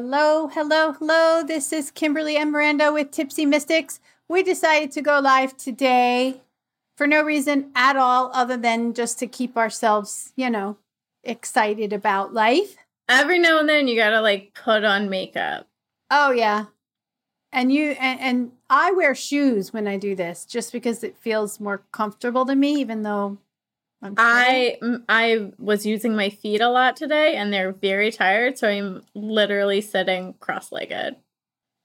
Hello, hello, hello. This is Kimberly and Miranda with Tipsy Mystics. We decided to go live today for no reason at all other than just to keep ourselves, you know, excited about life. Every now and then you gotta like put on makeup. Oh yeah. And you and, and I wear shoes when I do this just because it feels more comfortable to me, even though I I was using my feet a lot today and they're very tired, so I'm literally sitting cross-legged.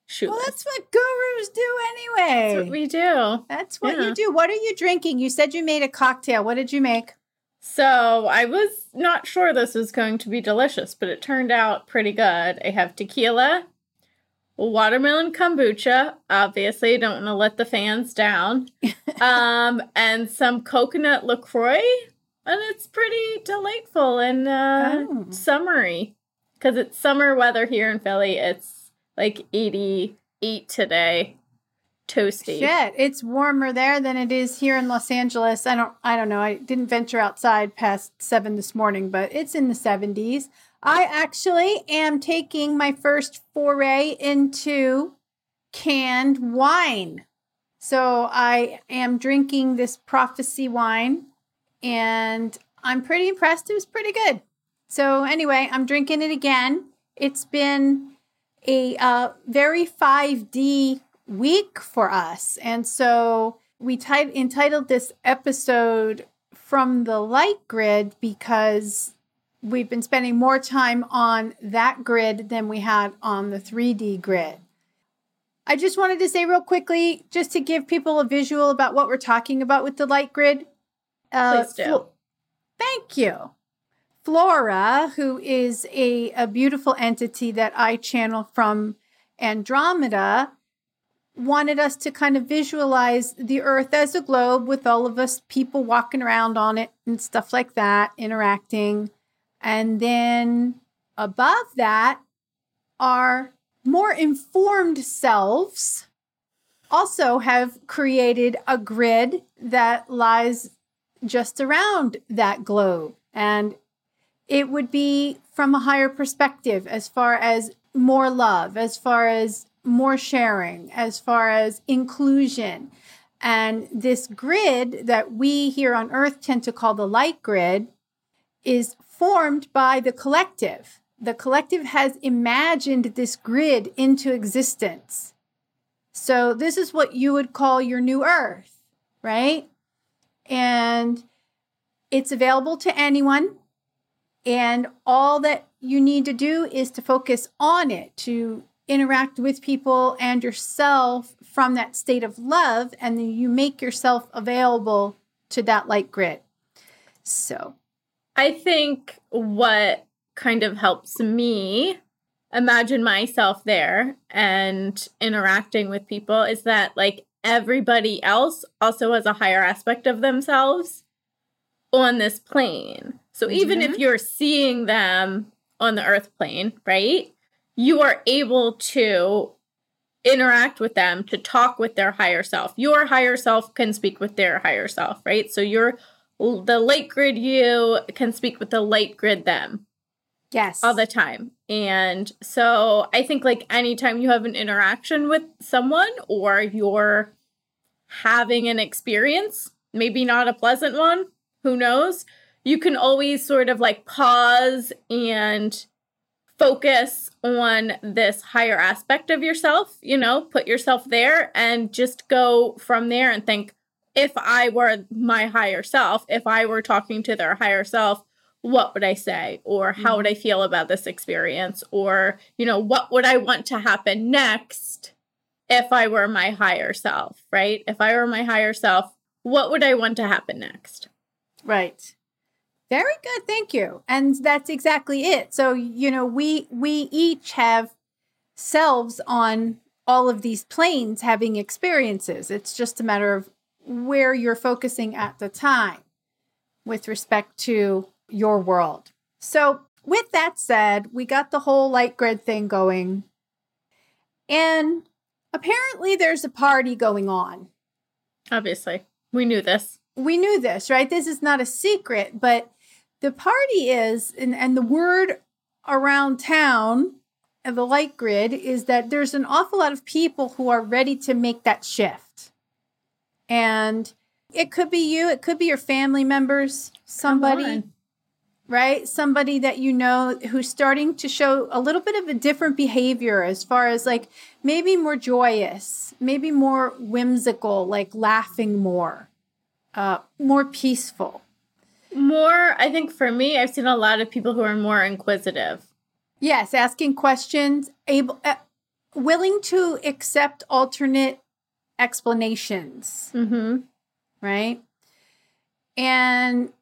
Shoeless. Well, that's what gurus do anyway. That's what we do. That's what Yeah. you do. What are you drinking? You said you made a cocktail. What did you make? So I was not sure this was going to be delicious, but it turned out pretty good. I have tequila, watermelon kombucha. Obviously, don't want to let the fans down. um, and some coconut LaCroix, and it's pretty delightful and uh, Oh. summery because it's summer weather here in Philly. It's like eighty-eight today, toasty. Shit, it's warmer there than it is here in Los Angeles. I don't I don't know. I didn't venture outside past 7 this morning, but it's in the 70s. I actually am taking my first foray into canned wine. So I am drinking this prophecy wine and I'm pretty impressed. It was pretty good. So anyway, I'm drinking it again. It's been a uh, very 5D week for us. And so we tit- entitled this episode From the Light Grid because we've been spending more time on that grid than we had on the 3D grid. I just wanted to say real quickly, just to give people a visual about what we're talking about with the light grid. Uh, Please do. Flo- Thank you. Flora, who is a, a beautiful entity that I channel from Andromeda, wanted us to kind of visualize the Earth as a globe with all of us people walking around on it and stuff like that, interacting. And then above that, our more informed selves also have created a grid that lies just around that globe. And it would be from a higher perspective as far as more love, as far as more sharing, as far as inclusion. And this grid that we here on Earth tend to call the light grid is formed by the collective. The collective has imagined this grid into existence. So, this is what you would call your new Earth, right? And it's available to anyone. And all that you need to do is to focus on it, to interact with people and yourself from that state of love. And then you make yourself available to that light grid. So, I think what kind of helps me imagine myself there and interacting with people is that like everybody else also has a higher aspect of themselves on this plane. So even if Mhm. you're seeing them on the earth plane, right? You are able to interact with them to talk with their higher self. Your higher self can speak with their higher self, right? So you're the light grid you can speak with the light grid them yes. all the time. And so I think like anytime you have an interaction with someone or you're having an experience, maybe not a pleasant one, who knows, you can always sort of like pause and focus on this higher aspect of yourself, you know, put yourself there and just go from there and think if I were my higher self, if I were talking to their higher self, what would I say? Or how would mm-hmm. I feel about this experience? Or, you know, what would I want to happen next if I were my higher self, right? If I were my higher self, what would I want to happen next? Right. Very good, thank you. And that's exactly it. So, you know, we we each have selves on all of these planes having experiences. It's just a matter of where you're focusing at the time with respect to your world. So, with that said, we got the whole light grid thing going. And apparently there's a party going on. Obviously, we knew this. we knew this, right? This is not a secret, but the party is, and, and the word around town and the light grid is that there's an awful lot of people who are ready to make that shift. And it could be you, it could be your family members, somebody, right? Somebody that you know who's starting to show a little bit of a different behavior as far as like maybe more joyous, maybe more whimsical, like laughing more, uh, more peaceful. More, I think for me, I've seen a lot of people who are more inquisitive. Yes, asking questions, able, uh, willing to accept alternate explanations. Mm-hmm. Right. And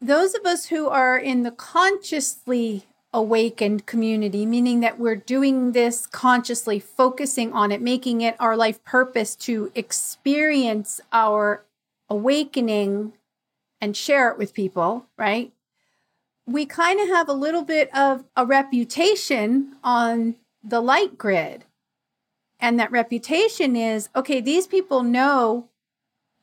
those of us who are in the consciously awakened community, meaning that we're doing this consciously, focusing on it, making it our life purpose to experience our awakening and share it with people, right? We kind of have a little bit of a reputation on the light grid. And that reputation is okay, these people know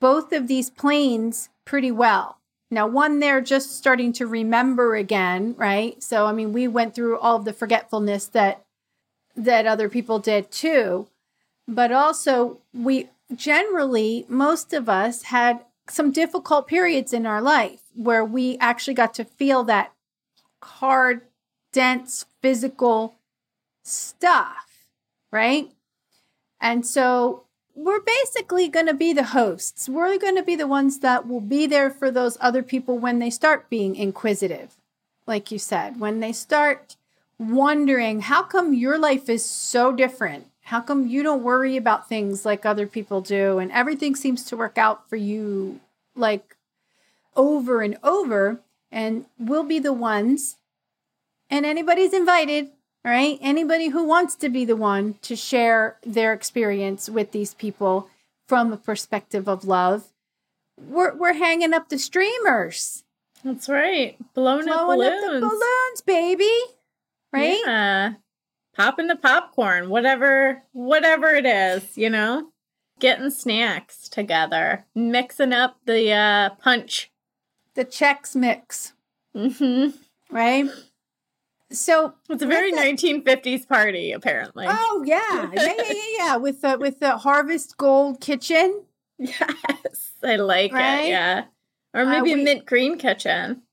both of these planes pretty well. Now, one they're just starting to remember again, right? So, I mean, we went through all of the forgetfulness that that other people did too. But also, we generally, most of us had some difficult periods in our life where we actually got to feel that hard, dense, physical stuff, right? And so we're basically going to be the hosts. We're going to be the ones that will be there for those other people when they start being inquisitive, like you said, when they start wondering, how come your life is so different? How come you don't worry about things like other people do and everything seems to work out for you like over and over? And we'll be the ones, and anybody's invited all right. Anybody who wants to be the one to share their experience with these people from a perspective of love, we're, we're hanging up the streamers. That's right. Blowing, Blowing up, balloons. up the balloons, baby. Right? Yeah. Popping the popcorn, whatever, whatever it is, you know? Getting snacks together, mixing up the uh, punch. The Chex Mix. Mm-hmm. Right? So it's a very 1950s party, apparently. Oh yeah, yeah, yeah, yeah, yeah. With the with the Harvest Gold kitchen. Yes, I like right? it. Yeah, or uh, maybe uh, we, a mint green kitchen,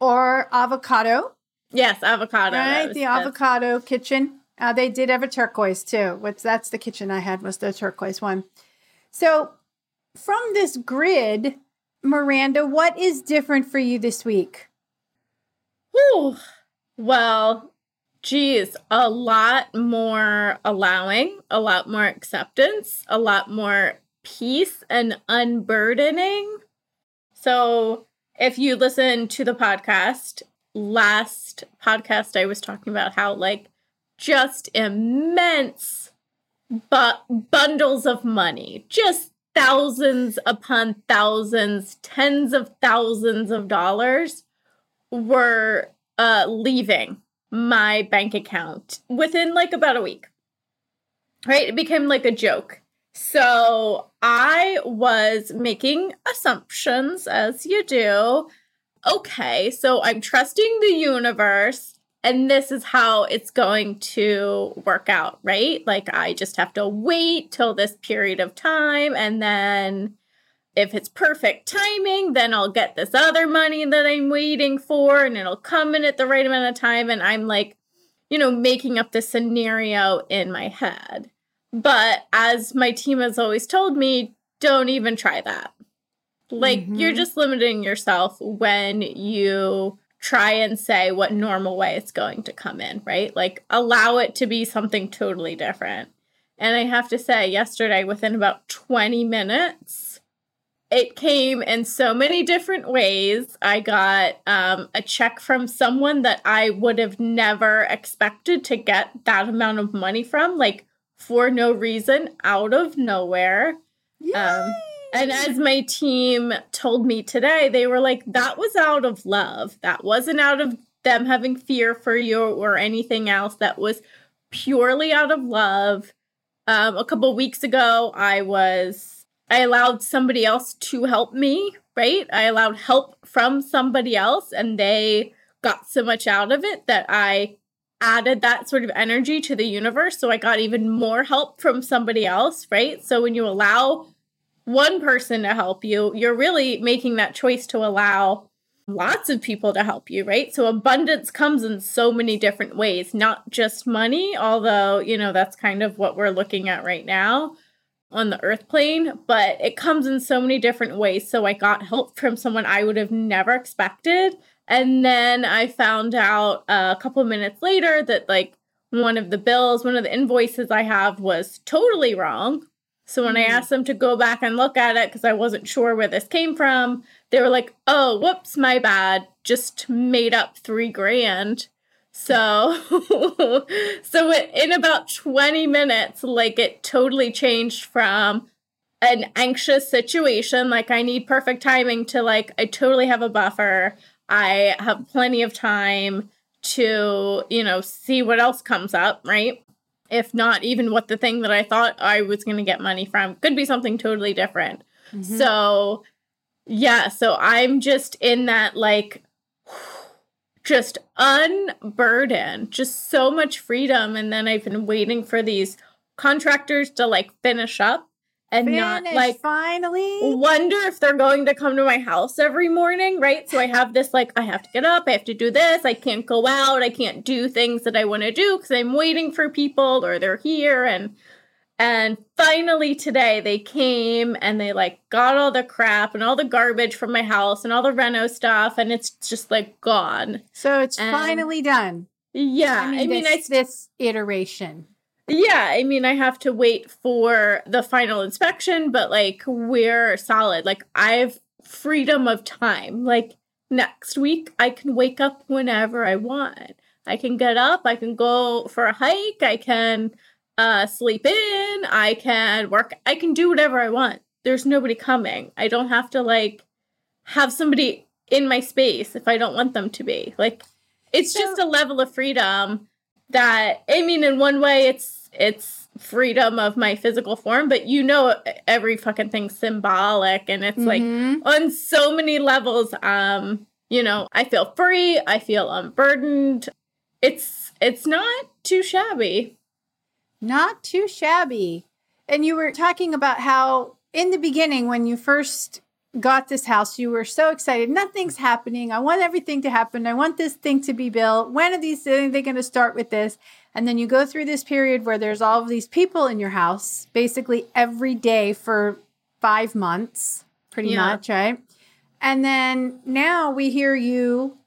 or avocado. Yes, avocado. Right, the avocado kitchen. Uh, they did have a turquoise too. Which that's the kitchen I had was the turquoise one. So, from this grid, Miranda, what is different for you this week? Whew. Well, geez, a lot more allowing, a lot more acceptance, a lot more peace and unburdening. So, if you listen to the podcast, last podcast, I was talking about how, like, just immense but bundles of money, just thousands upon thousands, tens of thousands of dollars were uh, leaving my bank account within like about a week. Right? It became like a joke. So I was making assumptions as you do. Okay, so I'm trusting the universe and this is how it's going to work out, right? Like I just have to wait till this period of time and then if it's perfect timing, then I'll get this other money that I'm waiting for and it'll come in at the right amount of time. And I'm like, you know, making up the scenario in my head. But as my team has always told me, don't even try that. Like, mm-hmm. you're just limiting yourself when you try and say what normal way it's going to come in, right? Like, allow it to be something totally different. And I have to say, yesterday, within about 20 minutes, it came in so many different ways. I got um, a check from someone that I would have never expected to get that amount of money from, like for no reason, out of nowhere. Um, and as my team told me today, they were like, that was out of love. That wasn't out of them having fear for you or anything else. That was purely out of love. Um, a couple weeks ago, I was I allowed somebody else to help me, right? I allowed help from somebody else and they got so much out of it that I added that sort of energy to the universe. So I got even more help from somebody else, right? So when you allow one person to help you, you're really making that choice to allow lots of people to help you, right? So abundance comes in so many different ways, not just money, although, you know, that's kind of what we're looking at right now on the earth plane, but it comes in so many different ways. So I got help from someone I would have never expected. And then I found out a couple minutes later that like one of the bills, one of the invoices I have was totally wrong. So when mm-hmm. I asked them to go back and look at it because I wasn't sure where this came from, they were like, "Oh, whoops, my bad. Just made up 3 grand." So so in about 20 minutes like it totally changed from an anxious situation like I need perfect timing to like I totally have a buffer. I have plenty of time to, you know, see what else comes up, right? If not even what the thing that I thought I was going to get money from could be something totally different. Mm-hmm. So, yeah, so I'm just in that like just unburdened, just so much freedom. And then I've been waiting for these contractors to like finish up and Finish, not like finally wonder if they're going to come to my house every morning, right? So I have this like I have to get up, I have to do this, I can't go out, I can't do things that I want to do because I'm waiting for people or they're here and and finally today they came and they like got all the crap and all the garbage from my house and all the reno stuff and it's just like gone. So it's and finally done. Yeah. I mean, I mean this, I, this iteration. Yeah, I mean, I have to wait for the final inspection, but like we're solid. Like I've freedom of time. Like next week, I can wake up whenever I want. I can get up, I can go for a hike, I can uh, sleep in, I can work, I can do whatever I want. There's nobody coming. I don't have to like have somebody in my space if I don't want them to be. Like it's so, just a level of freedom that I mean in one way it's it's freedom of my physical form, but you know every fucking thing's symbolic and it's mm-hmm. like on so many levels um you know, I feel free, I feel unburdened. It's it's not too shabby. Not too shabby. And you were talking about how in the beginning, when you first got this house, you were so excited. Nothing's happening. I want everything to happen. I want this thing to be built. When are these are they going to start with this? And then you go through this period where there's all of these people in your house, basically every day for five months, pretty yeah. much, right? And then now we hear you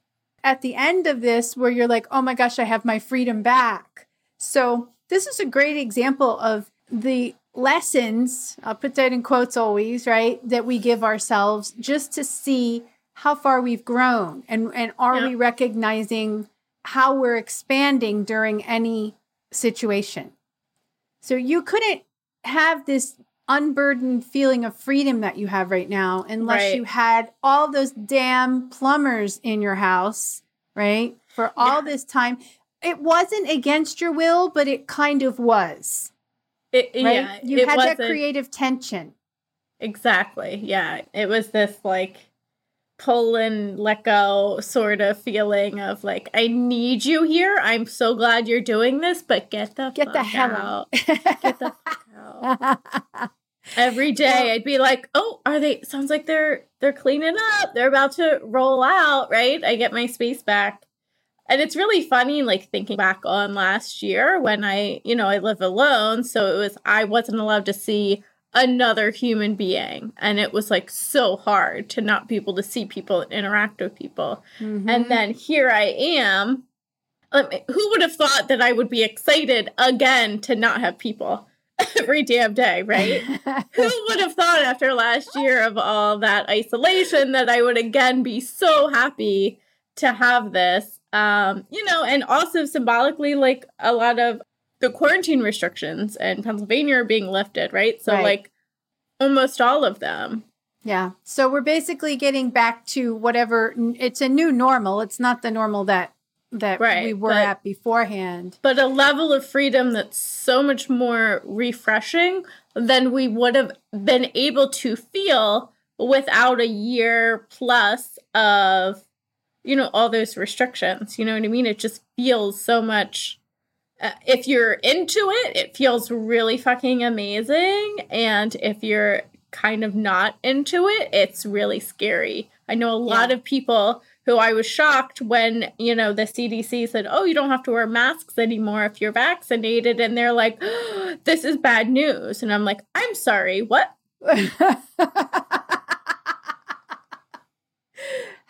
at the end of this where you're like, oh my gosh, I have my freedom back. So this is a great example of the lessons, I'll put that in quotes always, right? That we give ourselves just to see how far we've grown and, and are yeah. we recognizing how we're expanding during any situation. So you couldn't have this unburdened feeling of freedom that you have right now unless right. you had all those damn plumbers in your house, right? For all yeah. this time it wasn't against your will, but it kind of was. It, right? Yeah, you had that creative tension. Exactly. Yeah. It was this like pull and let go sort of feeling of like, I need you here. I'm so glad you're doing this, but get the get the hell out. get the fuck out. Every day I'd be like, "Oh, are they sounds like they're they're cleaning up. They're about to roll out, right? I get my space back." And it's really funny, like thinking back on last year when I, you know, I live alone. So it was, I wasn't allowed to see another human being. And it was like so hard to not be able to see people and interact with people. Mm-hmm. And then here I am. who would have thought that I would be excited again to not have people every damn day, right? who would have thought after last year of all that isolation that I would again be so happy to have this? Um, you know, and also symbolically, like a lot of the quarantine restrictions in Pennsylvania are being lifted, right? So, right. like, almost all of them. Yeah. So we're basically getting back to whatever it's a new normal. It's not the normal that that right, we were but, at beforehand. But a level of freedom that's so much more refreshing than we would have been able to feel without a year plus of you know, all those restrictions. You know what I mean? It just feels so much. Uh, if you're into it, it feels really fucking amazing. And if you're kind of not into it, it's really scary. I know a lot Yeah. of people who I was shocked when, you know, the CDC said, oh, you don't have to wear masks anymore if you're vaccinated. And they're like, this is bad news. And I'm like, I'm sorry, what?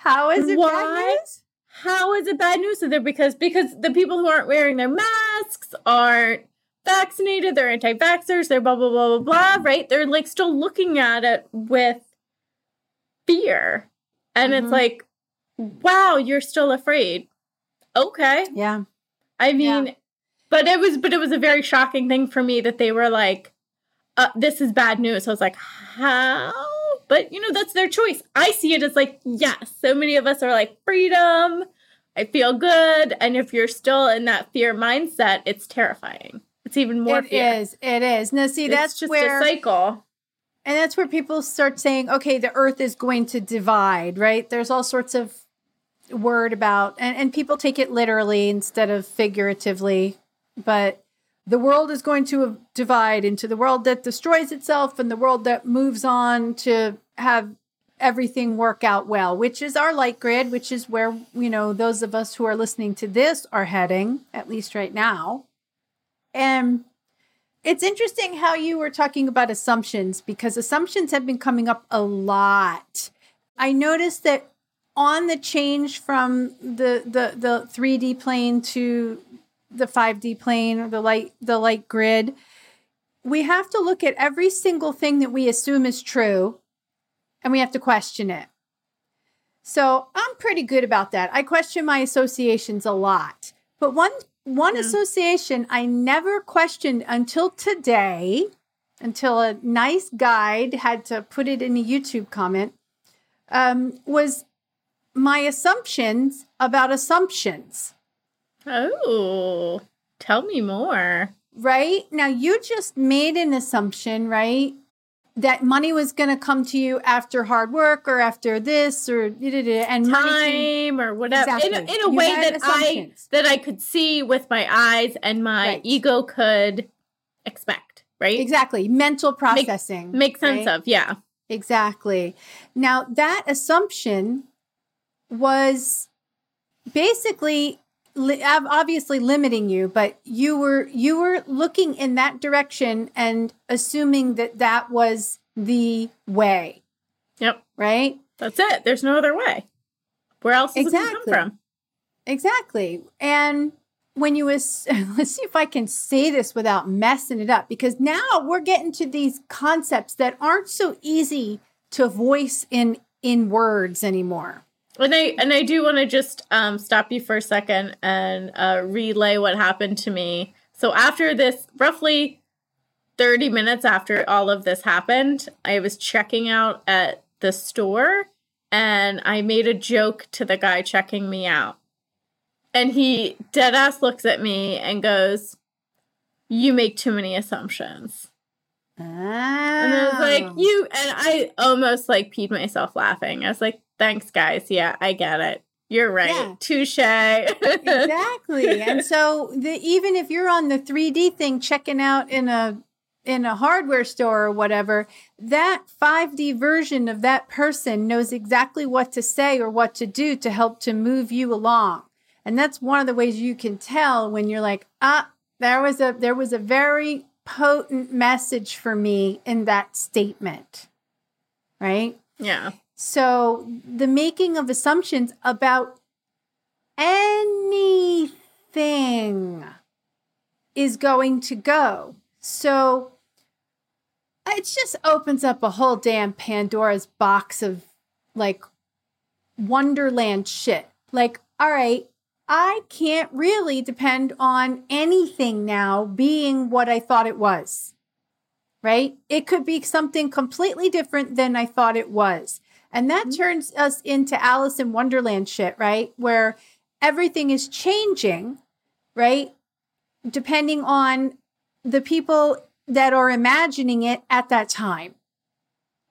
How is it Why? bad news? How is it bad news? So they're because because the people who aren't wearing their masks aren't vaccinated, they're anti-vaxxers, they're blah blah blah blah blah, right? They're like still looking at it with fear. And Mhm. it's like, wow, you're still afraid. Okay. Yeah. I mean, Yeah. but it was but it was a very shocking thing for me that they were like, uh, this is bad news. I was like, how? But you know, that's their choice. I see it as like, yes, so many of us are like freedom. I feel good. And if you're still in that fear mindset, it's terrifying. It's even more It fear. is. It is. Now, see, It's that's just where, a cycle. and that's where people start saying, okay, the earth is going to divide, right? There's all sorts of word about, and, and people take it literally instead of figuratively, but the world is going to divide into the world that destroys itself and the world that moves on to have everything work out well, which is our light grid, which is where, you know, those of us who are listening to this are heading, at least right now. And it's interesting how you were talking about assumptions because assumptions have been coming up a lot. I noticed that on the change from the the the 3D plane to the 5D plane or the light the light grid, we have to look at every single thing that we assume is true and we have to question it. So, I'm pretty good about that. I question my associations a lot. But one one Yeah. association I never questioned until today, until a nice guide had to put it in a YouTube comment, um, was my assumptions about assumptions. Oh, tell me more. Right now, you just made an assumption, right? That money was going to come to you after hard work or after this or and Time or whatever. In, a, in a way that I that I could see with my eyes and my Right. ego could expect, right? exactly mental processing Make sense right? of, yeah. Exactly. Now, that assumption was basically li- obviously limiting you, but you were you were looking in that direction and assuming that that was the way, Yep. right? That's it. There's no other way. Where else it Exactly. come from? Exactly. And when you was let's see if I can say this without messing it up because now we're getting to these concepts that aren't so easy to voice in in words anymore. And I and I do want to just um, stop you for a second and uh, relay what happened to me. So after this, roughly thirty minutes after all of this happened, I was checking out at the store, and I made a joke to the guy checking me out, and he dead ass looks at me and goes, "You make too many assumptions." And I was like, Oh. you, and I almost like peed myself laughing. I was like, thanks, guys. Yeah, I get it. You're right. Yeah. Touche. exactly. And so the even if you're on the 3D thing checking out in a in a hardware store or whatever, that 5D version of that person knows exactly what to say or what to do to help to move you along. And that's one of the ways you can tell when you're like, ah, there was a there was a very potent message for me in that statement. Right? yeah. So the making of assumptions about anything is going to go. So it just opens up a whole damn Pandora's box of like Wonderland shit. Like, all right, I can't really depend on anything now being what I thought it was. Right? It could be something completely different than I thought it was. And that mm-hmm. turns us into Alice in Wonderland shit, right? Where everything is changing, right? Depending on the people that are imagining it at that time.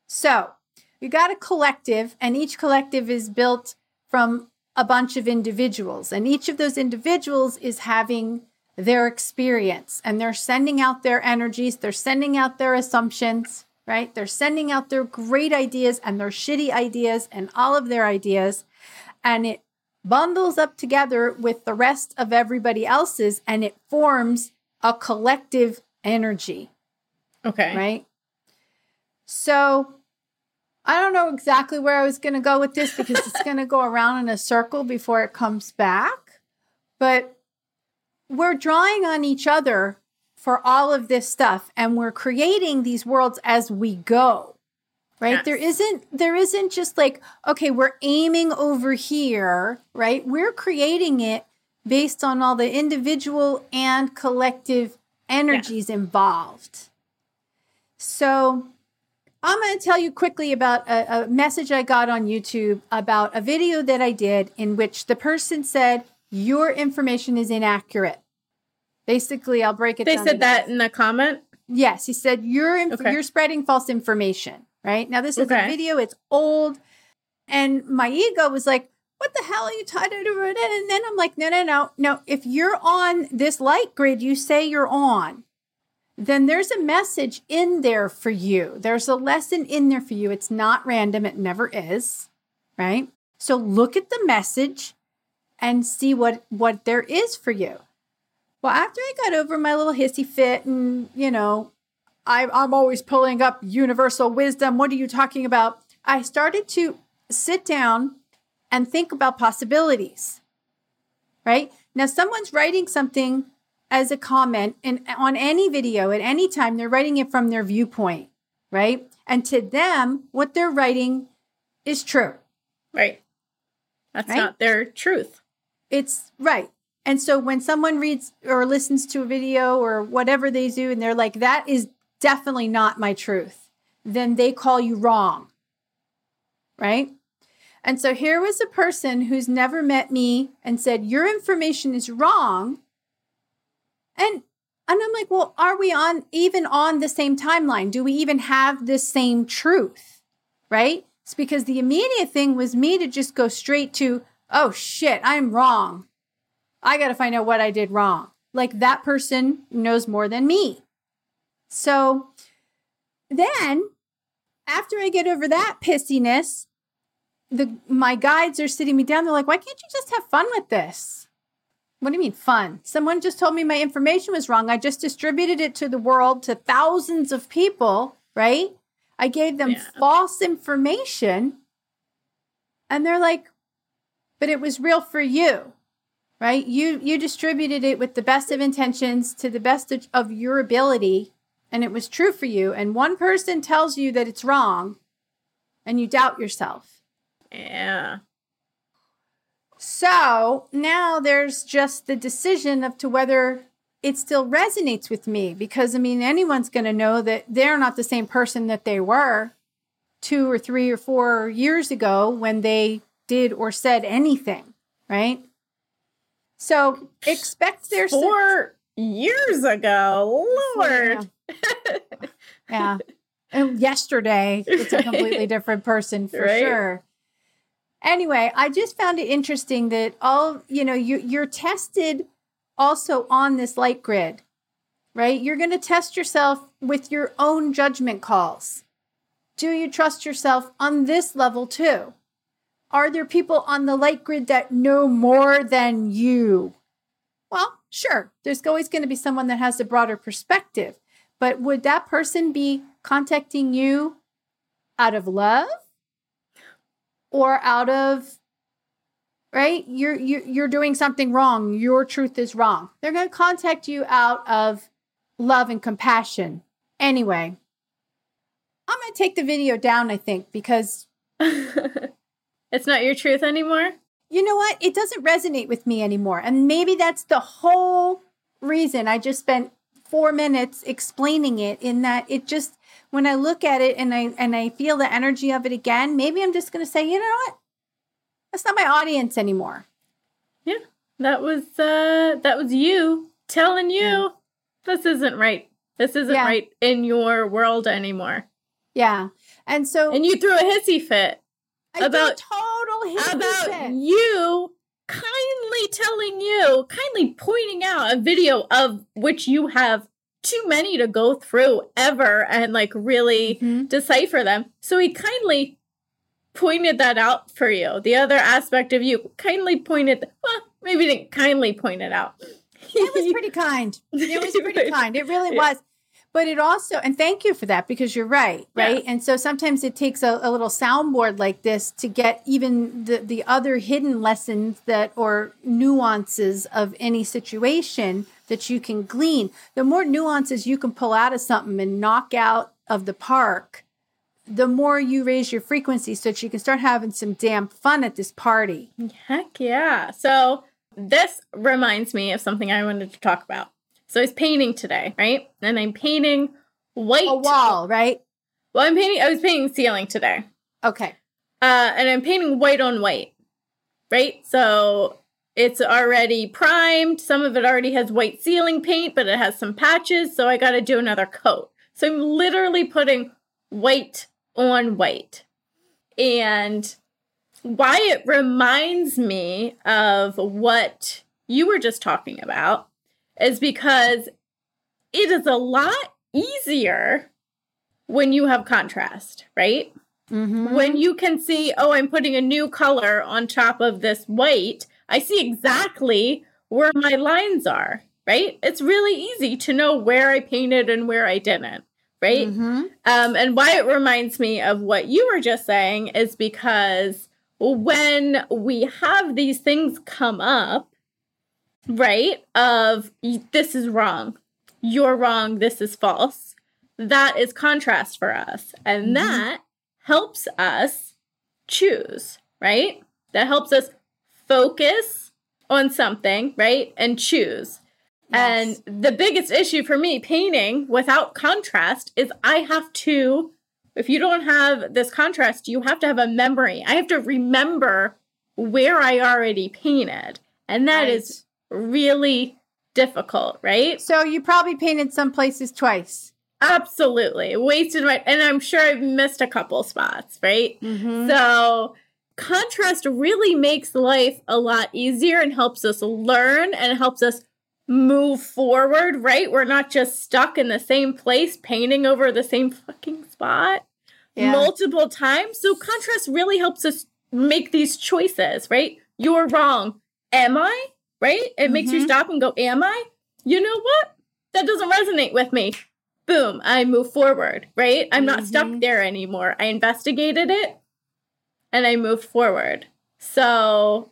So you got a collective, and each collective is built from a bunch of individuals, and each of those individuals is having their experience and they're sending out their energies, they're sending out their assumptions, right? They're sending out their great ideas and their shitty ideas and all of their ideas. And it bundles up together with the rest of everybody else's and it forms a collective energy. Okay. Right. So I don't know exactly where I was going to go with this because it's going to go around in a circle before it comes back. But we're drawing on each other for all of this stuff and we're creating these worlds as we go. Right? Yes. There isn't there isn't just like okay, we're aiming over here, right? We're creating it based on all the individual and collective energies involved. So, I'm going to tell you quickly about a, a message I got on YouTube about a video that I did in which the person said, Your information is inaccurate. Basically, I'll break it They said that in the comment. Yes, he said you're inf- Okay. you're spreading false information, right? Now this is a video, it's old, and my ego was like, "What the hell are you talking about?" And then I'm like, "No, no, no, no. If you're on this light grid, you say you're on, then there's a message in there for you. There's a lesson in there for you. It's not random. It never is, right? So look at the message and see what what there is for you." Well, after I got over my little hissy fit and, you know, I, I'm always pulling up universal wisdom. What are you talking about? I started to sit down and think about possibilities, right? Now, someone's writing something as a comment and on any video at any time, they're writing it from their viewpoint, right? And to them, what they're writing is true. Right. That's Right? not their truth. It's right. And so when someone reads or listens to a video or whatever they do and they're like, that is definitely not my truth, then they call you wrong. Right? And so here was a person who's never met me and said, Your information is wrong. And and I'm like, well, are we on even on the same timeline? Do we even have the same truth? Right? It's because the immediate thing was me to just go straight to, oh shit, I'm wrong. I got to find out what I did wrong. Like that person knows more than me. So then, after I get over that pissiness, the my guides are sitting me down. They're like, "Why can't you just have fun with this?" What do you mean fun? Someone just told me my information was wrong. I just distributed it to the world to thousands of people, right? I gave them Yeah. false information. And they're like, "But it was real for you." Right? You you distributed it with the best of intentions to the best of, of your ability and it was true for you and one person tells you that it's wrong and you doubt yourself. Yeah. so now there's just the decision of to whether it still resonates with me because i mean anyone's going to know that they're not the same person that they were two or three or four years ago when they did or said anything right so expect their Four years ago. Lord. yeah. And yesterday, it's a completely different person for Right. sure. Anyway, I just found it interesting that all, you know, you, you're tested also on this light grid, right? You're going to test yourself with your own judgment calls. Do you trust yourself on this level too? Are there people on the light grid that know more than you? Well, sure, there's always going to be someone that has a broader perspective, but would that person be contacting you out of love or out of right? You're you're, you're doing something wrong. Your truth is wrong. They're going to contact you out of love and compassion. Anyway, I'm going to take the video down, I think, because it's not your truth anymore. you know what? It doesn't resonate with me anymore. And maybe that's the whole reason I just spent 4 minutes explaining it in that it just when I look at it and I and I feel the energy of it again, maybe I'm just going to say, "You know what? That's not my audience anymore." Yeah. That was uh that was you telling you this isn't right. This isn't Yeah. right in your world anymore. Yeah. And so And you threw a hissy fit. I about- total about you kindly telling you, kindly pointing out a video of which you have too many to go through ever and like really Mhm. decipher them. So he kindly pointed that out for you. The other aspect of you kindly pointed, well, maybe didn't kindly point it out. It was pretty kind. It was pretty kind. It really was. But it also, and thank you for that because you're right, Yeah. right? And so sometimes it takes a, a little soundboard like this to get even the, the other hidden lessons that or nuances of any situation that you can glean. The more nuances you can pull out of something and knock out of the park, the more you raise your frequency so that you can start having some damn fun at this party. Heck yeah. So this reminds me of something I wanted to talk about. So I was painting today, right? And I'm painting white. A wall, right? Well, I'm painting. I was painting ceiling today, Okay. uh, and I'm painting white on white, right? So it's already primed. Some of it already has white ceiling paint, but it has some patches. So I got to do another coat. So I'm literally putting white on white, and why it reminds me of what you were just talking about is because it is a lot easier when you have contrast, right? Mm-hmm. When you can see, oh, I'm putting a new color on top of this white, I see exactly where my lines are, right? It's really easy to know where I painted and where I didn't, right? Mhm. Um, and why it reminds me of what you were just saying is because when we have these things come up, right, of this is wrong, you're wrong, this is false, that is contrast for us. And Mhm. that helps us choose, right? That helps us focus on something, right? And choose. Yes. And the biggest issue for me painting without contrast is I have to, if you don't have this contrast, you have to have a memory. I have to remember where I already painted. And that is really difficult, right? So you probably painted some places twice. Absolutely. Wasted my, and I'm sure I've missed a couple spots, right? Mm-hmm. So, contrast really makes life a lot easier and helps us learn and helps us move forward, right? We're not just stuck in the same place painting over the same fucking spot Yeah. multiple times. So, contrast really helps us make these choices, right? You're wrong. Am I? Right? It makes you Mhm. stop and go, Am I? You know what? That doesn't resonate with me. Boom, I move forward, right? I'm not stuck Mhm. there anymore. I investigated it and I moved forward. So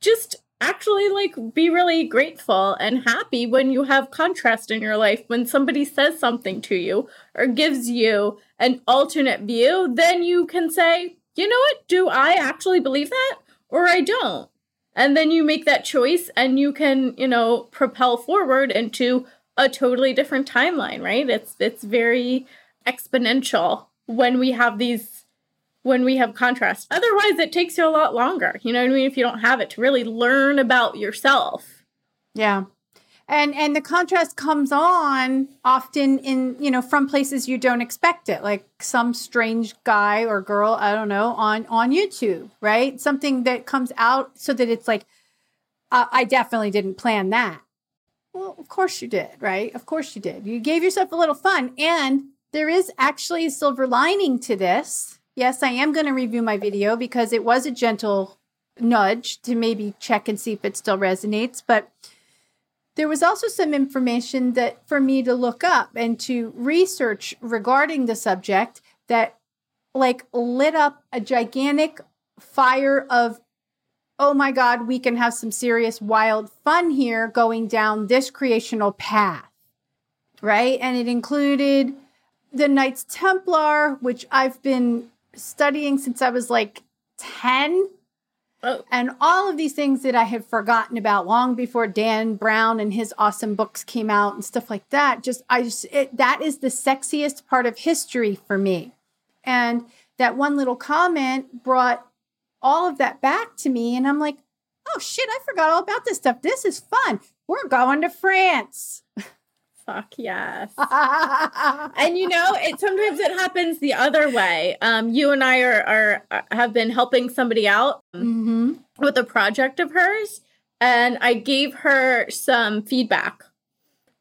just actually like be really grateful and happy when you have contrast in your life when somebody says something to you or gives you an alternate view then you can say you know what do i actually believe that or i don't and then you make that choice and you can you know propel forward into a totally different timeline right it's it's very exponential when we have these when we have contrast. Otherwise, it takes you a lot longer. You know what I mean? If you don't have it to really learn about yourself. Yeah. And and the contrast comes on often in, you know, from places you don't expect it, like some strange guy or girl, I don't know, on on YouTube, right? Something that comes out so that it's like uh, I definitely didn't plan that. Well, of course you did, right? Of course you did. You gave yourself a little fun and there is actually a silver lining to this. Yes, I am going to review my video because it was a gentle nudge to maybe check and see if it still resonates, but there was also some information that for me to look up and to research regarding the subject that like lit up a gigantic fire of oh my god we can have some serious wild fun here going down this creational path right? And it included the knights templar which i've been studying since i was like 10 Oh, and all of these things that I had forgotten about long before Dan Brown and his awesome books came out and stuff like that. Just, I just, it, that is the sexiest part of history for me. And that one little comment brought all of that back to me. And I'm like, oh shit, I forgot all about this stuff. This is fun. We're going to France. Fuck yes. and you know, it sometimes it happens the other way. Um, you and I are, are, are have been helping somebody out mm-hmm. with a project of hers, and I gave her some feedback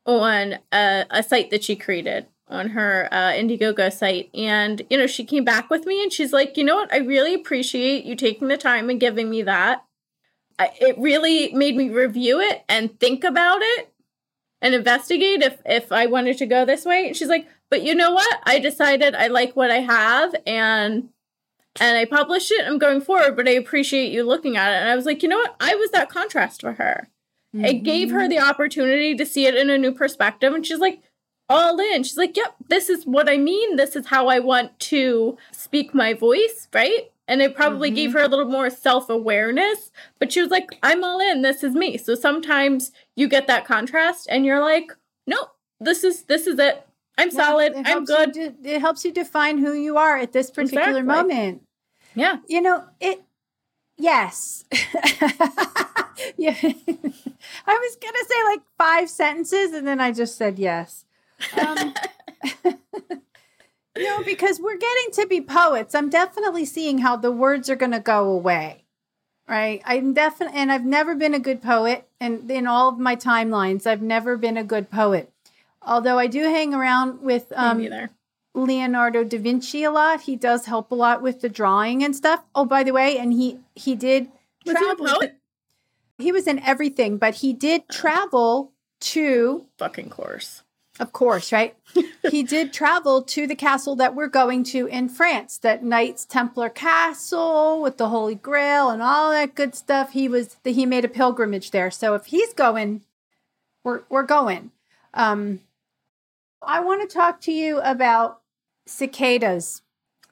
on a, a site that she created on her uh, Indiegogo site. And, you know, she came back with me and she's like, you know what? I really appreciate you taking the time and giving me that. I, it really made me review it and think about it and investigate if if I wanted to go this way. And she's like, but you know what? I decided I like what I have and and I published it. I'm going forward, but I appreciate you looking at it. And I was like, you know what? I was that contrast for her. Mm-hmm. It gave her the opportunity to see it in a new perspective. And she's like, all in. She's like, yep, this is what I mean. This is how I want to speak my voice, right? And it probably mm-hmm. gave her a little more self awareness. But she was like, I'm all in. This is me. So sometimes you get that contrast and you're like, nope, this is this is it. I'm yeah, solid. I'm good. De- it helps you define who you are at this particular exactly. moment. Yeah. You know, it yes. yeah. I was going to say like five sentences and then I just said yes. Um, know, because we're getting to be poets. I'm definitely seeing how the words are going to go away. Right. I'm definitely, and I've never been a good poet. And in all of my timelines, I've never been a good poet. Although I do hang around with um, Leonardo da Vinci a lot. He does help a lot with the drawing and stuff. Oh, by the way, and he he did was travel. He, a poet? he was in everything, but he did oh. travel to fucking course. Of course, right? he did travel to the castle that we're going to in France, that Knights Templar castle with the Holy Grail and all that good stuff. He was that he made a pilgrimage there. So if he's going, we're we're going. Um I want to talk to you about cicadas.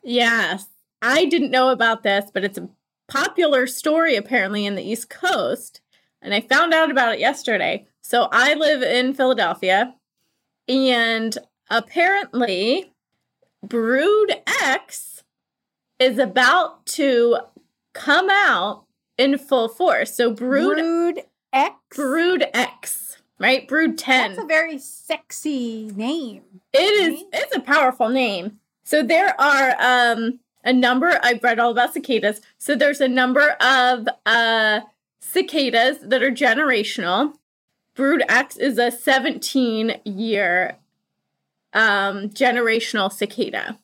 Yes. I didn't know about this, but it's a popular story apparently in the East Coast, and I found out about it yesterday. So I live in Philadelphia and apparently, Brood X is about to come out in full force. So Brood, Brood X? Brood X, right? Brood 10. That's a very sexy name. It is it's a powerful name. So there are um a number I've read all about cicadas. So there's a number of uh cicadas that are generational. Brood X is a 17 year um, generational cicada.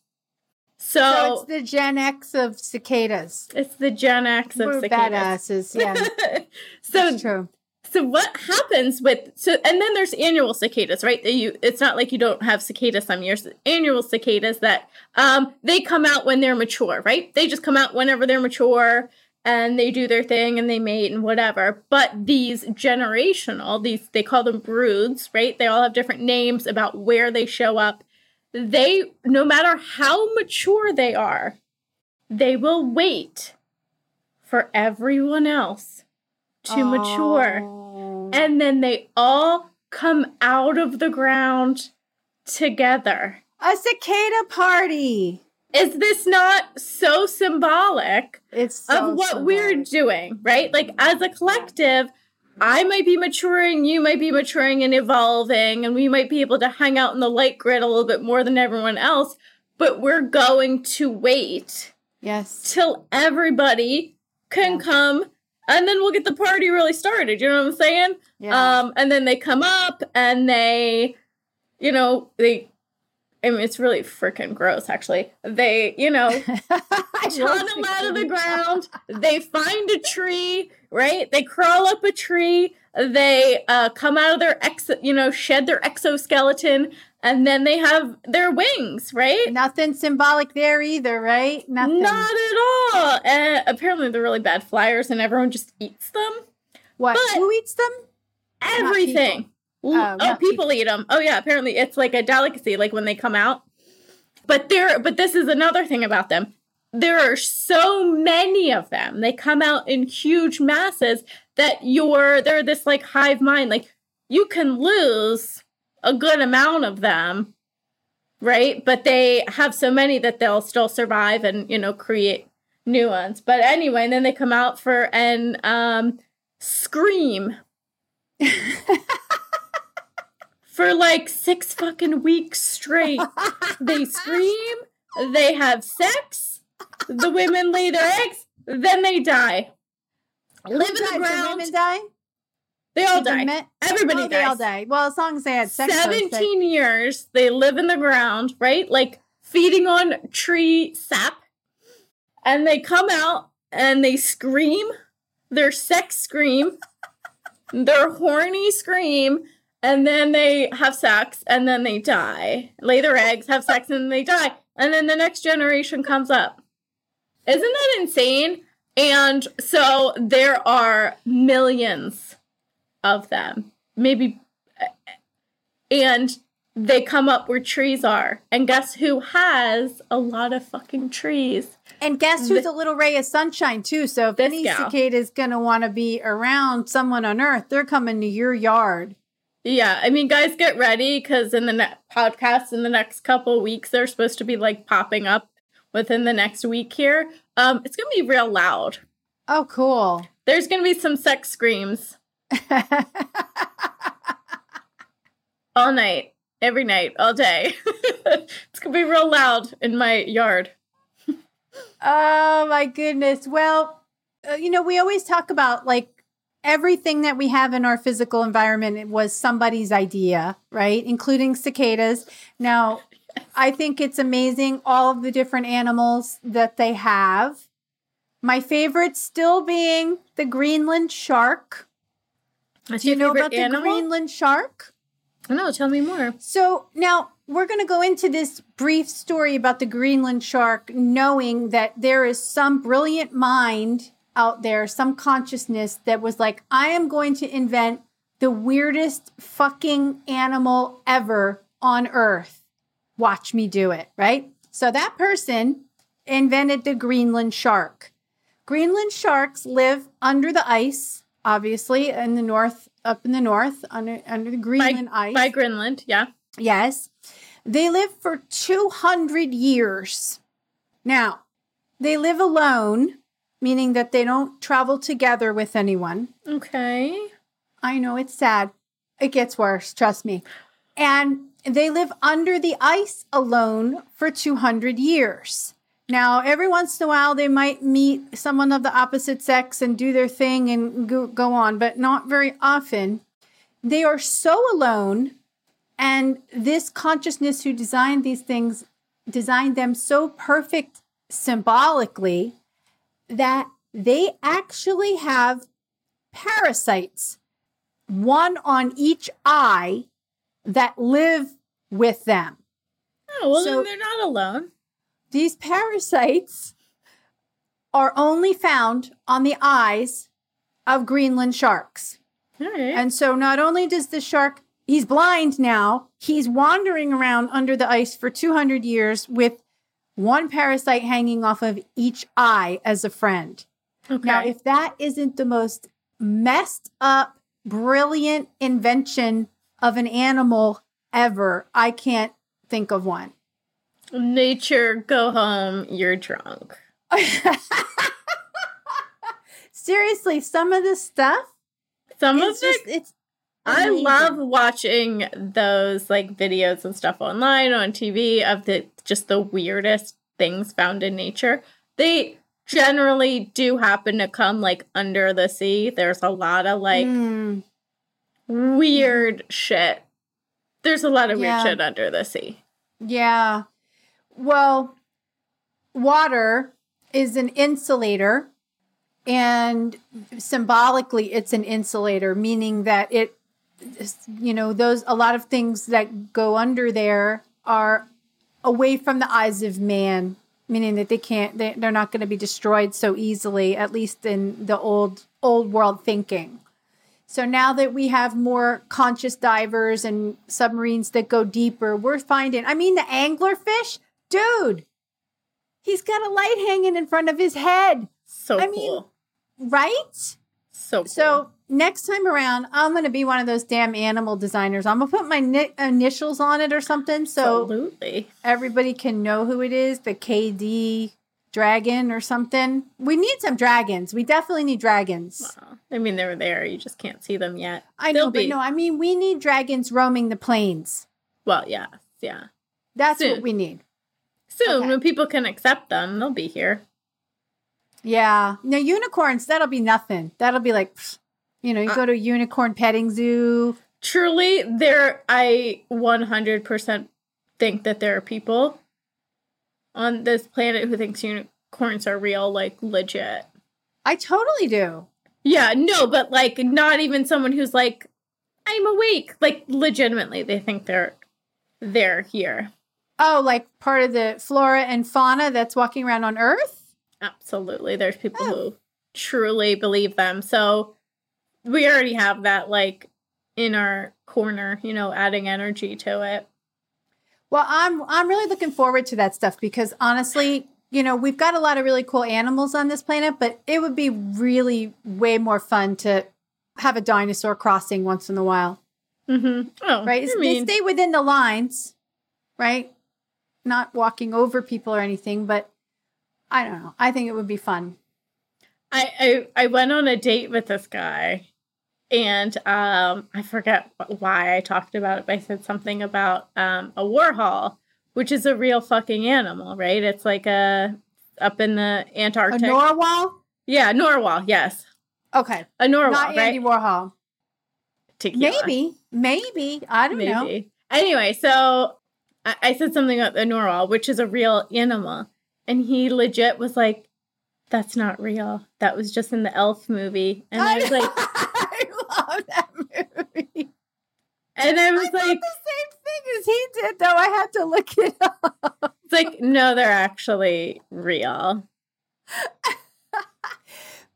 So, so, it's the Gen X of cicadas. It's the Gen X of We're cicadas. badasses, yeah. so That's true. So what happens with so and then there's annual cicadas, right? That you it's not like you don't have cicadas some years. Annual cicadas that um they come out when they're mature, right? They just come out whenever they're mature and they do their thing and they mate and whatever. But these generational, these they call them broods, right? They all have different names about where they show up. They no matter how mature they are, they will wait for everyone else to oh. mature. And then they all come out of the ground together. A cicada party. Is this not so symbolic it's so of what symbolic. we're doing, right? Like as a collective, I might be maturing, you might be maturing and evolving, and we might be able to hang out in the light grid a little bit more than everyone else, but we're going to wait. Yes. Till everybody can yeah. come and then we'll get the party really started. You know what I'm saying? Yeah. Um, and then they come up and they, you know, they I mean, it's really freaking gross, actually. They, you know, ton them out of the ground. They find a tree, right? They crawl up a tree. They uh, come out of their ex, you know, shed their exoskeleton, and then they have their wings, right? Nothing symbolic there either, right? Nothing. Not at all. And apparently, they're really bad flyers, and everyone just eats them. What? But Who eats them? Everything. Oh, oh people eat them. Oh yeah, apparently it's like a delicacy, like when they come out. But there, but this is another thing about them. There are so many of them. They come out in huge masses that you're they're this like hive mind. Like you can lose a good amount of them, right? But they have so many that they'll still survive and you know create new ones. But anyway, and then they come out for and um scream for like six fucking weeks straight. they scream, they have sex, the women lay their eggs, then they die. Live in the ground. women die? They all die. Everybody oh, dies. they all die. Well, as long as they had sex. they- 17 years they live in the ground, right? Like feeding on tree sap. And they come out and they scream their sex scream, their horny scream, and then they have sex and then they die. Lay their eggs, have sex, and then they die. And then the next generation comes up. Isn't that insane? And so there are millions of them, maybe and they come up where trees are. And guess who has a lot of fucking trees? And guess who's a little ray of sunshine too? So if any cicada is going to want to be around someone on Earth, they're coming to your yard. Yeah, I mean, guys, get ready because in the ne- podcast in the next couple weeks, they're supposed to be like popping up within the next week here. Um, it's gonna be real loud. Oh, cool. There's gonna be some sex screams all night, every night, all day. it's gonna be real loud in my yard. Oh my goodness. Well, uh, you know, we always talk about like everything that we have in our physical environment it was somebody's idea, right? Including cicadas. Now, I think it's amazing all of the different animals that they have. My favorite still being the Greenland shark. That's Do you know about the animal? Greenland shark? No, tell me more. So now we're going to go into this brief story about the Greenland shark, knowing that there is some brilliant mind out there, some consciousness that was like, I am going to invent the weirdest fucking animal ever on earth. Watch me do it, right? So that person invented the Greenland shark. Greenland sharks live under the ice, obviously, in the north, up in the north, under under the Greenland ice. By Greenland, yeah. Yes. They live for 200 years. Now, they live alone, meaning that they don't travel together with anyone. Okay. I know it's sad. It gets worse, trust me. And they live under the ice alone for 200 years. Now, every once in a while, they might meet someone of the opposite sex and do their thing and go, go on, but not very often. They are so alone, and this consciousness who designed these things designed them so perfect symbolically that they actually have parasites, one on each eye, that live with them. Oh, well, So- then they're not alone. These parasites are only found on the eyes of Greenland sharks. Right. And so not only does the shark, he's blind now, he's wandering around under the ice for 200 years with one parasite hanging off of each eye as a friend. okay. Now, if that isn't the most messed up, brilliant invention of an animal ever, I can't think of one. Nature, go home. You're drunk. Seriously, some of this stuff, Some of it's it, it's. I love watching those like videos and stuff online on TV of the just the weirdest things found in nature. They generally do happen to come like under the sea. There's a lot of like Mm, weird shit. There's a lot of Yeah. weird shit under the sea. yeah. Well, water is an insulator, and symbolically, it's an insulator, meaning that it, you know, those a lot of things that go under there are away from the eyes of man, meaning that they can't, they, they're not going to be destroyed so easily, at least in the old old world thinking. So now that we have more conscious divers and submarines that go deeper, we're finding, I mean, the anglerfish, dude, he's got a light hanging in front of his head, So I cool. mean, right? so cool. So next time around, I'm going to be one of those damn animal designers. I'm going to put my ni- initials on it or something so absolutely. everybody can know who it is the KD dragon or something. We need some dragons. We definitely need dragons. Wow. I mean, they're there. You just can't see them yet. I They'll know, but no, I mean, we need dragons roaming the plains. Well, yeah, yeah. That's Soon. what we need. Soon, Okay. when people can accept them, they'll be here. Yeah. Now, unicorns, that'll be nothing. That'll be like, pfft, you know, you Uh, go to a unicorn petting zoo. Truly, there. I 100% think that there are people on this planet who thinks unicorns are real, like legit. I totally do. Yeah, no, but like not even someone who's like, I'm awake. Like legitimately, they think they're they're here. Oh, like part of the flora and fauna that's walking around on Earth? Absolutely. There's people Oh. who truly believe them. So we already have that like in our corner, you know, adding energy to it. Well, I'm I'm really looking forward to that stuff because honestly, you know, we've got a lot of really cool animals on this planet, but it would be really way more fun to have a dinosaur crossing once in a while, Mm-hmm. Oh, right? I mean, they stay within the lines, right? Not walking over people or anything, but I don't know. I think it would be fun. I, I I went on a date with this guy, and um, I forget why I talked about it, but I said something about um, a warhol, which is a real fucking animal, right? It's like a up in the Antarctic. A narwhal? yeah, narwhal. Yes, Okay. a narwhal, Not right? Andy Warhol. Tequila. Maybe. Maybe. I don't know. Anyway, so I, I said something about the narwhal, which is a real animal, and he legit was like, "That's not real. That was just in the Elf movie." And I was like, I love that movie. And I I was thought like, the same thing as he did, though. I had to look it up. it's like, no, they're actually real.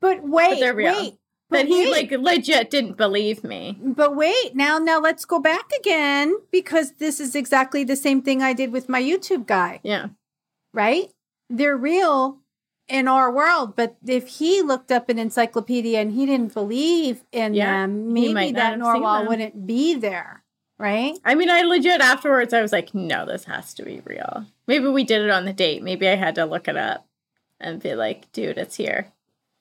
But wait, they're real. wait. But But he wait, like legit didn't believe me. but wait. Now, now let's go back again because this is exactly the same thing I did with my YouTube guy. Yeah. Right? They're real in our world, but if he looked up an encyclopedia and he didn't believe in Yeah, them, maybe that narwhal wouldn't be there. Right? I mean, I legit afterwards, I was like, no, this has to be real. Maybe we did it on the date. Maybe I had to look it up and be like, dude, it's here.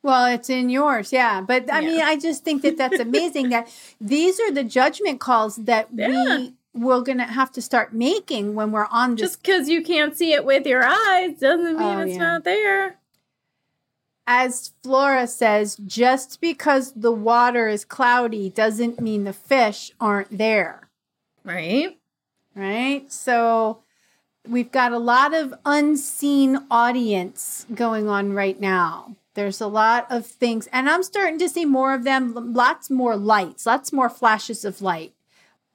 Well, it's in yours, yeah. But I Yeah. mean, I just think that that's amazing that these are the judgment calls that Yeah. we we're gonna have to start making when we're on this. Just because you can't see it with your eyes doesn't mean Oh, it's yeah. not there. As Flora says, just because the water is cloudy doesn't mean the fish aren't there, Right? right? So we've got a lot of unseen audience going on right now. There's a lot of things, and I'm starting to see more of them, lots more lights, lots more flashes of light.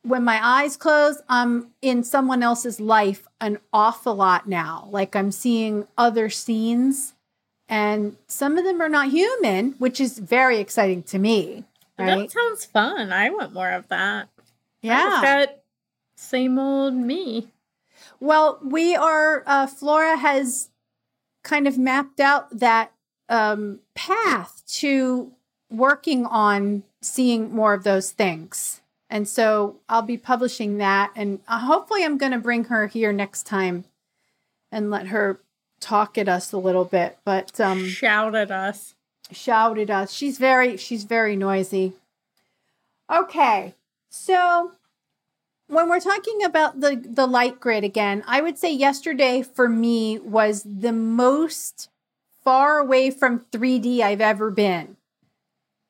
When my eyes close, I'm in someone else's life an awful lot now. Like I'm seeing other scenes, and some of them are not human, which is very exciting to me. That sounds fun. I want more of that. Yeah. Same old me. Well, we are, uh, Flora has kind of mapped out that um, path to working on seeing more of those things. And so I'll be publishing that. And uh, hopefully, I'm going to bring her here next time and let her talk at us a little bit. But um, Shout at us. shout at us. She's very she's very noisy. Okay. So when we're talking about the the light grid again, I would say yesterday for me was the most far away from 3D I've ever been.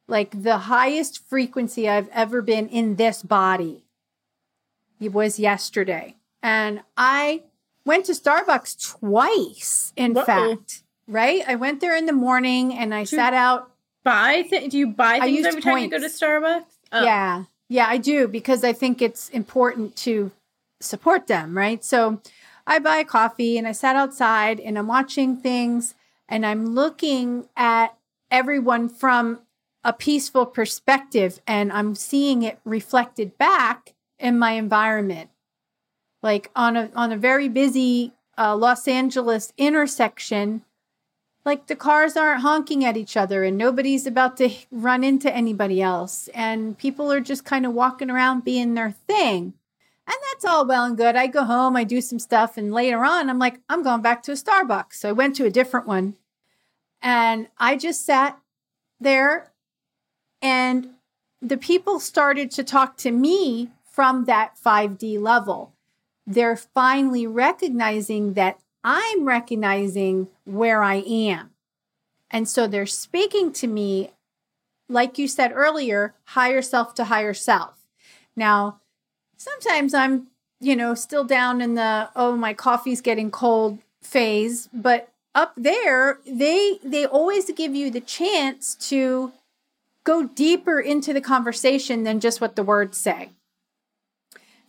Like the highest frequency I've ever been in this body. It was yesterday. And I went to Starbucks twice, in Whoa. fact. Right? I went there in the morning and I Two- sat out Buy th- do you buy things every time you go to. Starbucks? Oh. Yeah. Yeah, I do because I think it's important to support them, right? So I buy a coffee and I sat outside and I'm watching things and I'm looking at everyone from a peaceful perspective and I'm seeing it reflected back in my environment. Like on a on a very busy uh, Los Angeles intersection, like the cars aren't honking at each other and nobody's about to run into anybody else. And people are just kind of walking around being their thing. And that's all well and good. I go home i do some stuff and later on i'm like i'm going back to a starbucks. So i went to a different one. And i just sat there And the people started to talk to me from that 5D level. They're finally recognizing that I'm recognizing where I am. And so they're speaking to me, like you said earlier, higher self to higher self. Now, sometimes I'm, you know, still down in the, oh, my coffee's getting cold phase, but up there, they they always give you the chance to go deeper into the conversation than just what the words say.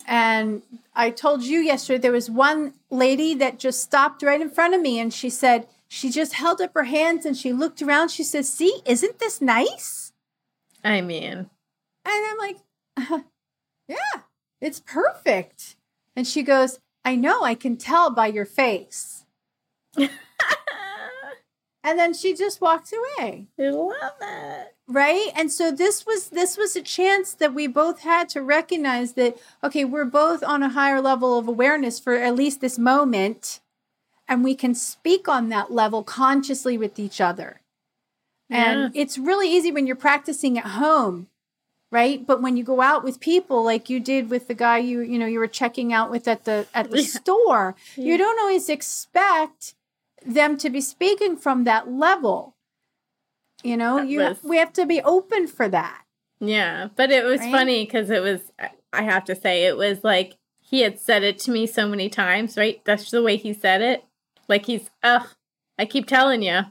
And I told you yesterday there was one lady that just stopped right in front of me and she said, she just held up her hands and she looked around. She says, See, isn't this nice? I mean, and I'm like, uh, Yeah, it's perfect. And she goes, I know, I can tell by your face. and then she just walked away. I love it. Right? And so this was this was a chance that we both had to recognize that okay, we're both on a higher level of awareness for at least this moment and we can speak on that level consciously with each other. And Yeah. it's really easy when you're practicing at home, right? But when you go out with people like you did with the guy you you know you were checking out with at the at the Yeah. store, Yeah. you don't always expect them to be speaking from that level. You know, That you was- we have to be open for that. Yeah, but it was Right? funny because it was, I have to say, it was like he had said it to me so many times, right? That's the way he said it. Like he's, ugh, I keep telling you,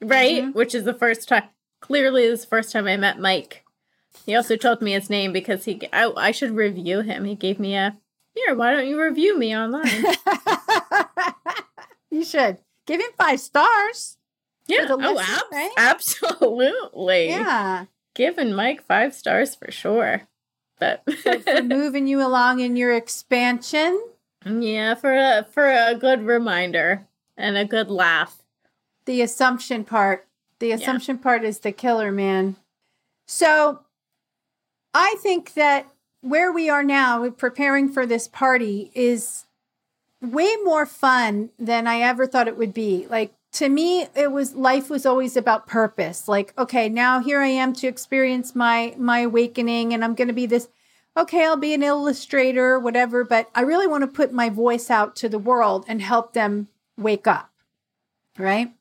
right? Mhm. Which is the first time, clearly, this first time I met Mike. He also told me his name because he, I, I should review him. He gave me a, here, why don't you review me online? you should give him five stars. yeah, oh, ab- right? absolutely. Yeah. Giving Mike five stars for sure. But for, for moving you along in your expansion. Yeah, for a for a good reminder and a good laugh. The assumption part. The assumption part is the killer, man. So I think that where we are now preparing for this party is way more fun than I ever thought it would be. Like to me, it was life was always about purpose. Like, okay, now here I am to experience my my awakening and I'm gonna be this okay, I'll be an illustrator, whatever, but I really want to put my voice out to the world and help them wake up. Right.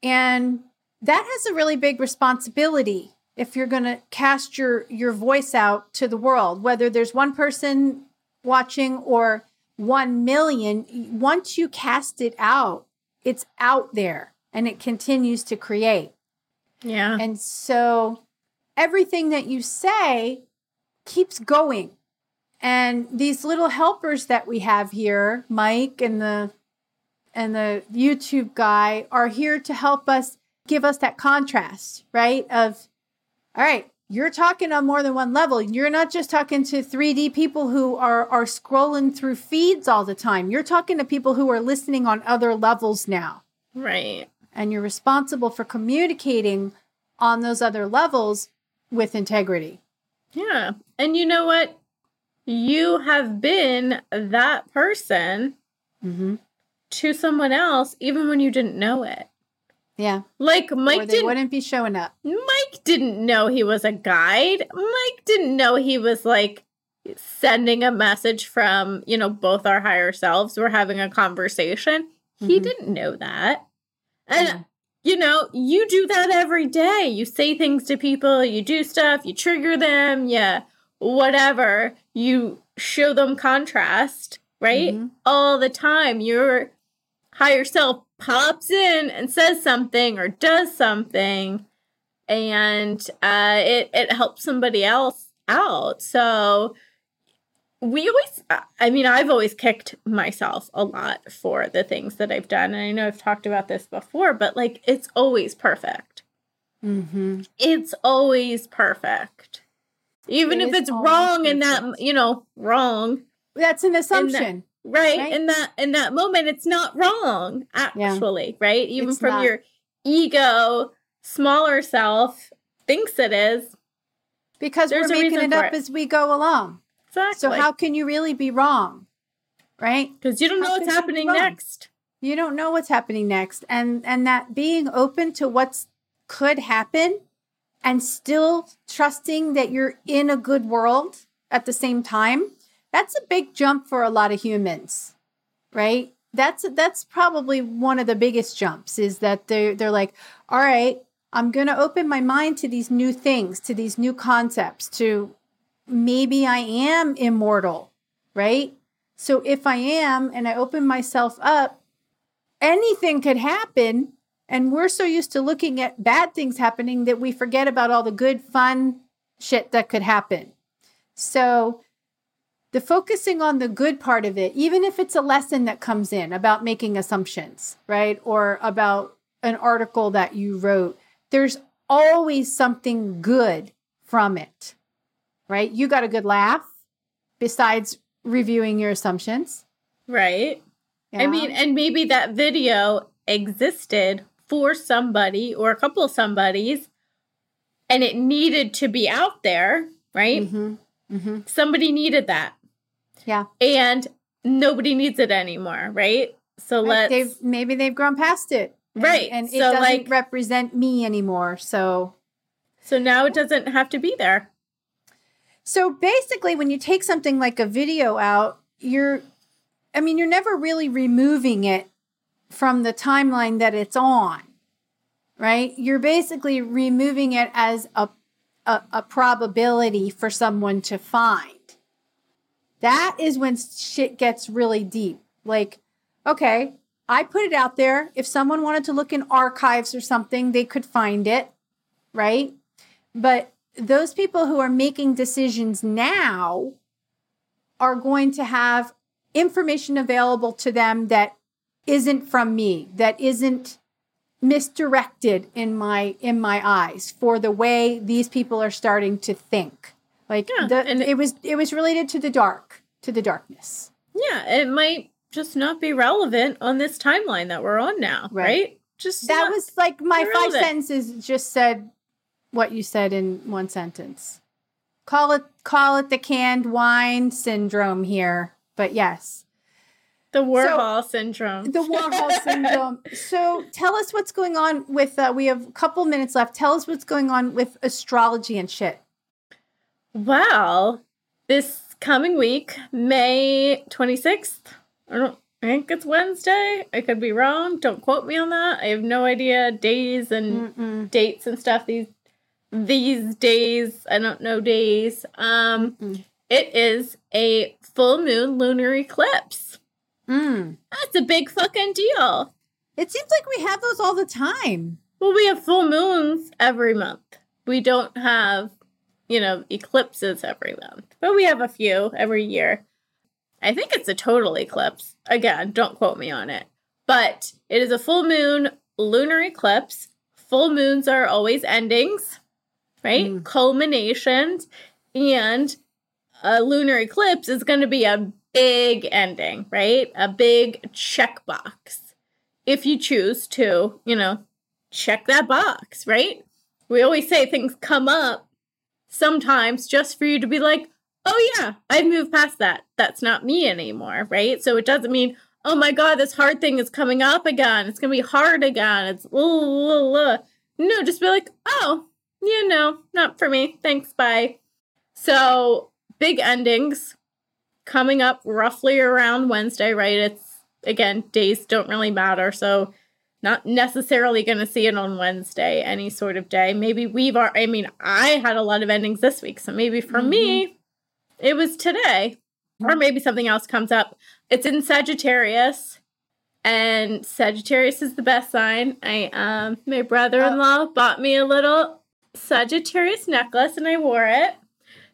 And that has a really big responsibility if you're going to cast your your voice out to the world whether there's one person watching or 1 million once you cast it out it's out there and it continues to create Yeah. and so everything that you say keeps going. And these little helpers that we have here, Mike and the and the YouTube guy are here to help us give us that contrast, right? Of all right, you're talking on more than one level. You're not just talking to 3D people who are are scrolling through feeds all the time. You're talking to people who are listening on other levels now right. and you're responsible for communicating on those other levels with integrity. Yeah. And you know what? You have been that person Mm-hmm. to someone else even when you didn't know it. Yeah, Like or Mike they didn't wouldn't be showing up. Mike didn't know he was a guide. Mike didn't know he was like sending a message from, you know, both our higher selves. We're having a conversation. He Mhm. didn't know that. And Yeah. you know, you do that every day. You say things to people, you do stuff, you trigger them, yeah, whatever. You show them contrast, right? Mhm. All the time. Your higher self pops in and says something or does something, and uh, it, it helps somebody else out. So, we always i mean i've always kicked myself a lot for the things that i've done and i know i've talked about this before but like it's always perfect Mhm. it's always perfect even It if it's wrong in that you know wrong That's an assumption. Right, Right. in that in that moment it's not wrong actually right even It's from not. your ego smaller self thinks it is because There's we're making it up it. as we go along. exactly So how can you really be wrong? Right? because you don't how know what's happening next You don't know what's happening next. And and that being open to what's could happen and still trusting that you're in a good world at the same time, that's a big jump for a lot of humans, right? That's that's probably one of the biggest jumps is that they they're like, all right, I'm going to open my mind to these new things, to these new concepts, to maybe I am immortal, right? So if I am and I open myself up, anything could happen. And we're so used to looking at bad things happening that we forget about all the good, fun shit that could happen. So the focusing on the good part of it, even if it's a lesson that comes in about making assumptions, right? Or about an article that you wrote, there's always something good from it, right? You got a good laugh besides reviewing your assumptions. Right. Yeah. I mean, and maybe that video existed for somebody or a couple of somebodies and it needed to be out there, right? Mm-hmm. Mm-hmm. Somebody needed that. Yeah. And nobody needs it anymore, right? So let's they've, maybe they've grown past it. Right. And, and it so doesn't like, represent me anymore. So So now it doesn't have to be there. So basically when you take something like a video out, you're I mean, you're never really removing it from the timeline that it's on. Right? You're basically removing it as a a, a probability for someone to find. That is when shit gets really deep. Like, okay, I put it out there. If someone wanted to look in archives or something, they could find it, right? But those people who are making decisions now are going to have information available to them that isn't from me, that isn't misdirected in my in my eyes for the way these people are starting to think. Like yeah, the, and it was it was related to the dark, to the darkness. Yeah, it might just not be relevant on this timeline that we're on now, right? right? Just that was like my five sentences just said what you said in one sentence. Call it call it the canned wine syndrome here, but yes. The Warhol so, syndrome. The Warhol syndrome. So tell us what's going on with uh, we have a couple minutes left. Tell us what's going on with astrology and shit. Well, this coming week, May 26th, I don't I think it's Wednesday. I could be wrong. Don't quote me on that. I have no idea days and Mm-mm. dates and stuff these these days. I don't know days. Um Mm-mm. it is a full moon lunar eclipse. Mm. That's a big fucking deal. It seems like we have those all the time. Well, we have full moons every month. We don't have, you know, eclipses every month, but we have a few every year. I think it's a total eclipse. Again, don't quote me on it. But it is a full moon lunar eclipse. Full moons are always endings, right? Mm. Culminations. And a lunar eclipse is going to be a big ending, right? A big checkbox. If you choose to, you know, check that box, right? We always say things come up sometimes just for you to be like, oh yeah, I've moved past that. That's not me anymore, right? So it doesn't mean, oh my God, this hard thing is coming up again. It's going to be hard again. It's, uh, no, just be like, oh, you know, not for me. Thanks, bye. So big endings coming up roughly around Wednesday, right? It's, again, days don't really matter. So not necessarily going to see it on Wednesday, any sort of day. Maybe we've, are, I mean, I had a lot of endings this week. So maybe for mm-hmm. me, it was today, or maybe something else comes up. It's in Sagittarius, and Sagittarius is the best sign. I um, my brother-in-law oh. bought me a little Sagittarius necklace, and I wore it.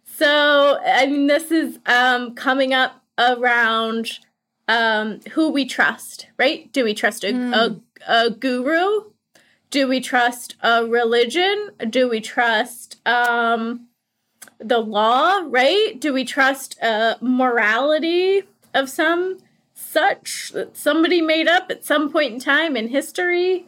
So I mean, this is um coming up around um who we trust, right? Do we trust a, mm. a. a guru? Do we trust a religion? Do we trust um the law, right? Do we trust a morality of some such that somebody made up at some point in time in history?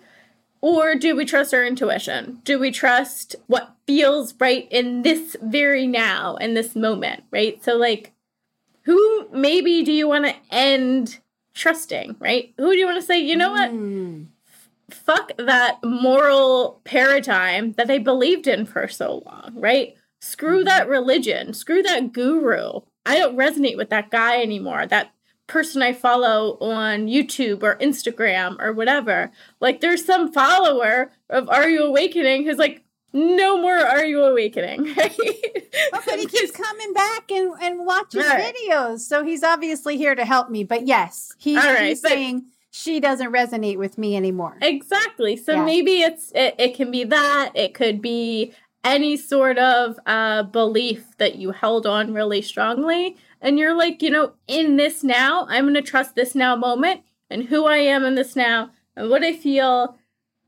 Or do we trust our intuition? Do we trust what feels right in this very now, in this moment, right? So, like, who maybe do you want to end trusting, right? Who do you want to say, you know what? Mm. fuck that moral paradigm that they believed in for so long, right? Screw Mm-hmm. that religion, screw that guru. I don't resonate with that guy anymore. That person I follow on YouTube or Instagram or whatever. Like there's some follower of Are You Awakening who's like, no more Are You Awakening. Right? Oh, but he keeps coming back and, and watches Right. videos. So he's obviously here to help me. But yes, he, right, he's but- saying she doesn't resonate with me anymore. Exactly. So Yeah. maybe it's it, it can be that. It could be any sort of uh belief that you held on really strongly and you're like, you know, in this now, I'm going to trust this now moment and who I am in this now and what I feel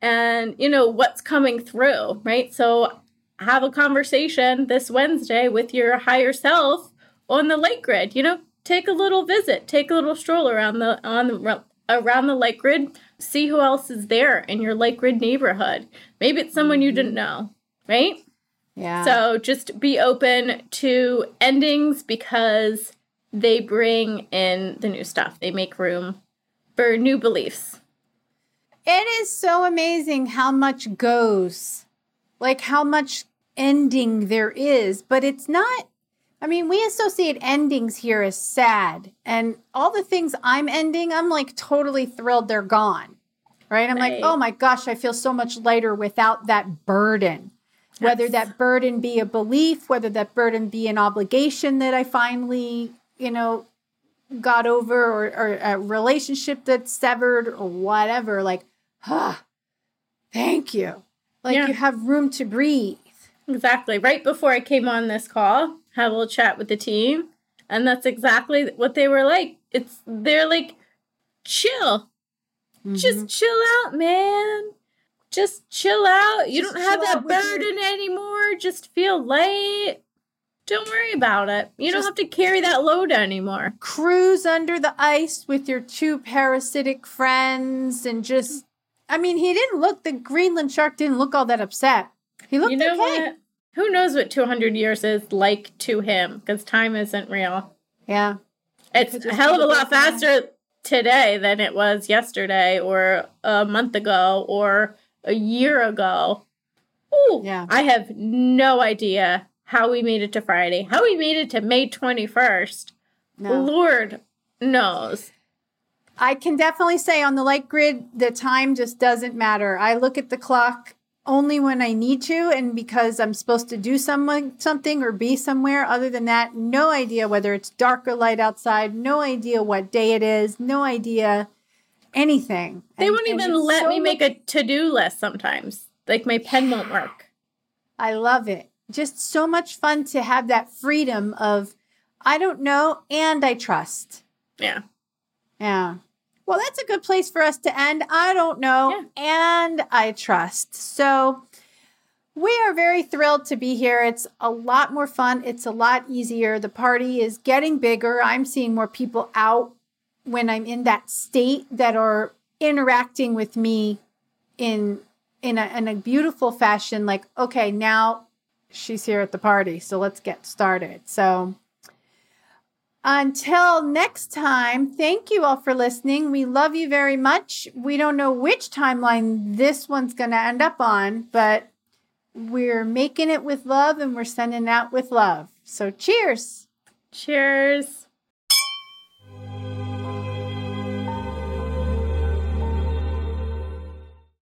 and you know what's coming through, right? So have a conversation this Wednesday with your higher self on the light grid. You know, take a little visit, take a little stroll around the on the around the light grid, see who else is there in your light grid neighborhood. Maybe it's someone you didn't know, right? Yeah. So just be open to endings because they bring in the new stuff. They make room for new beliefs. It is so amazing how much goes, like how much ending there is, but it's not. I mean, we associate endings here as sad, and all the things I'm ending, I'm like totally thrilled they're gone. Right? I'm like, oh my gosh, I feel so much lighter without that burden. Whether that burden be a belief, whether that burden be an obligation that I finally, you know, got over or, or a relationship that's severed or whatever like ah thank you like Yeah. you have room to breathe Exactly. Right before I came on this call, had a little chat with the team, and that's exactly what they were like. It's they're like, chill, Mm-hmm. just chill out, man. Just chill out. You Just don't have that out with your- burden anymore. Just feel light. Don't worry about it. You don't have to carry that load anymore. cruise under the ice with your two parasitic friends and just i mean he didn't look the greenland shark didn't look all that upset he looked you know okay what? Who knows what 200 years is like to him? Because time isn't real. yeah It's a hell of a lot faster today than it was yesterday or a month ago or a year ago. Ooh, Yeah. I have no idea how we made it to Friday, how we made it to May 21st. no Lord knows. I can definitely say on the light grid, the time just doesn't matter. I look at the clock only when I need to and because I'm supposed to do some, something or be somewhere. Other than that, no idea whether it's dark or light outside, no idea what day it is, no idea anything. They And- won't and even let so me make a to do list sometimes. Like my pen won't work. I love it. Just so much fun to have that freedom of I don't know and I trust. Yeah. Yeah. Well, that's a good place for us to end. I don't know. And I trust. So we are very thrilled to be here. It's a lot more fun. It's a lot easier. The party is getting bigger. I'm seeing more people out when I'm in that state that are interacting with me in in a, in a beautiful fashion like okay now she's here at the party so let's get started so until next time, thank you all for listening. We love you very much. We don't know which timeline this one's going to end up on, but we're making it with love and we're sending out with love. So cheers. Cheers.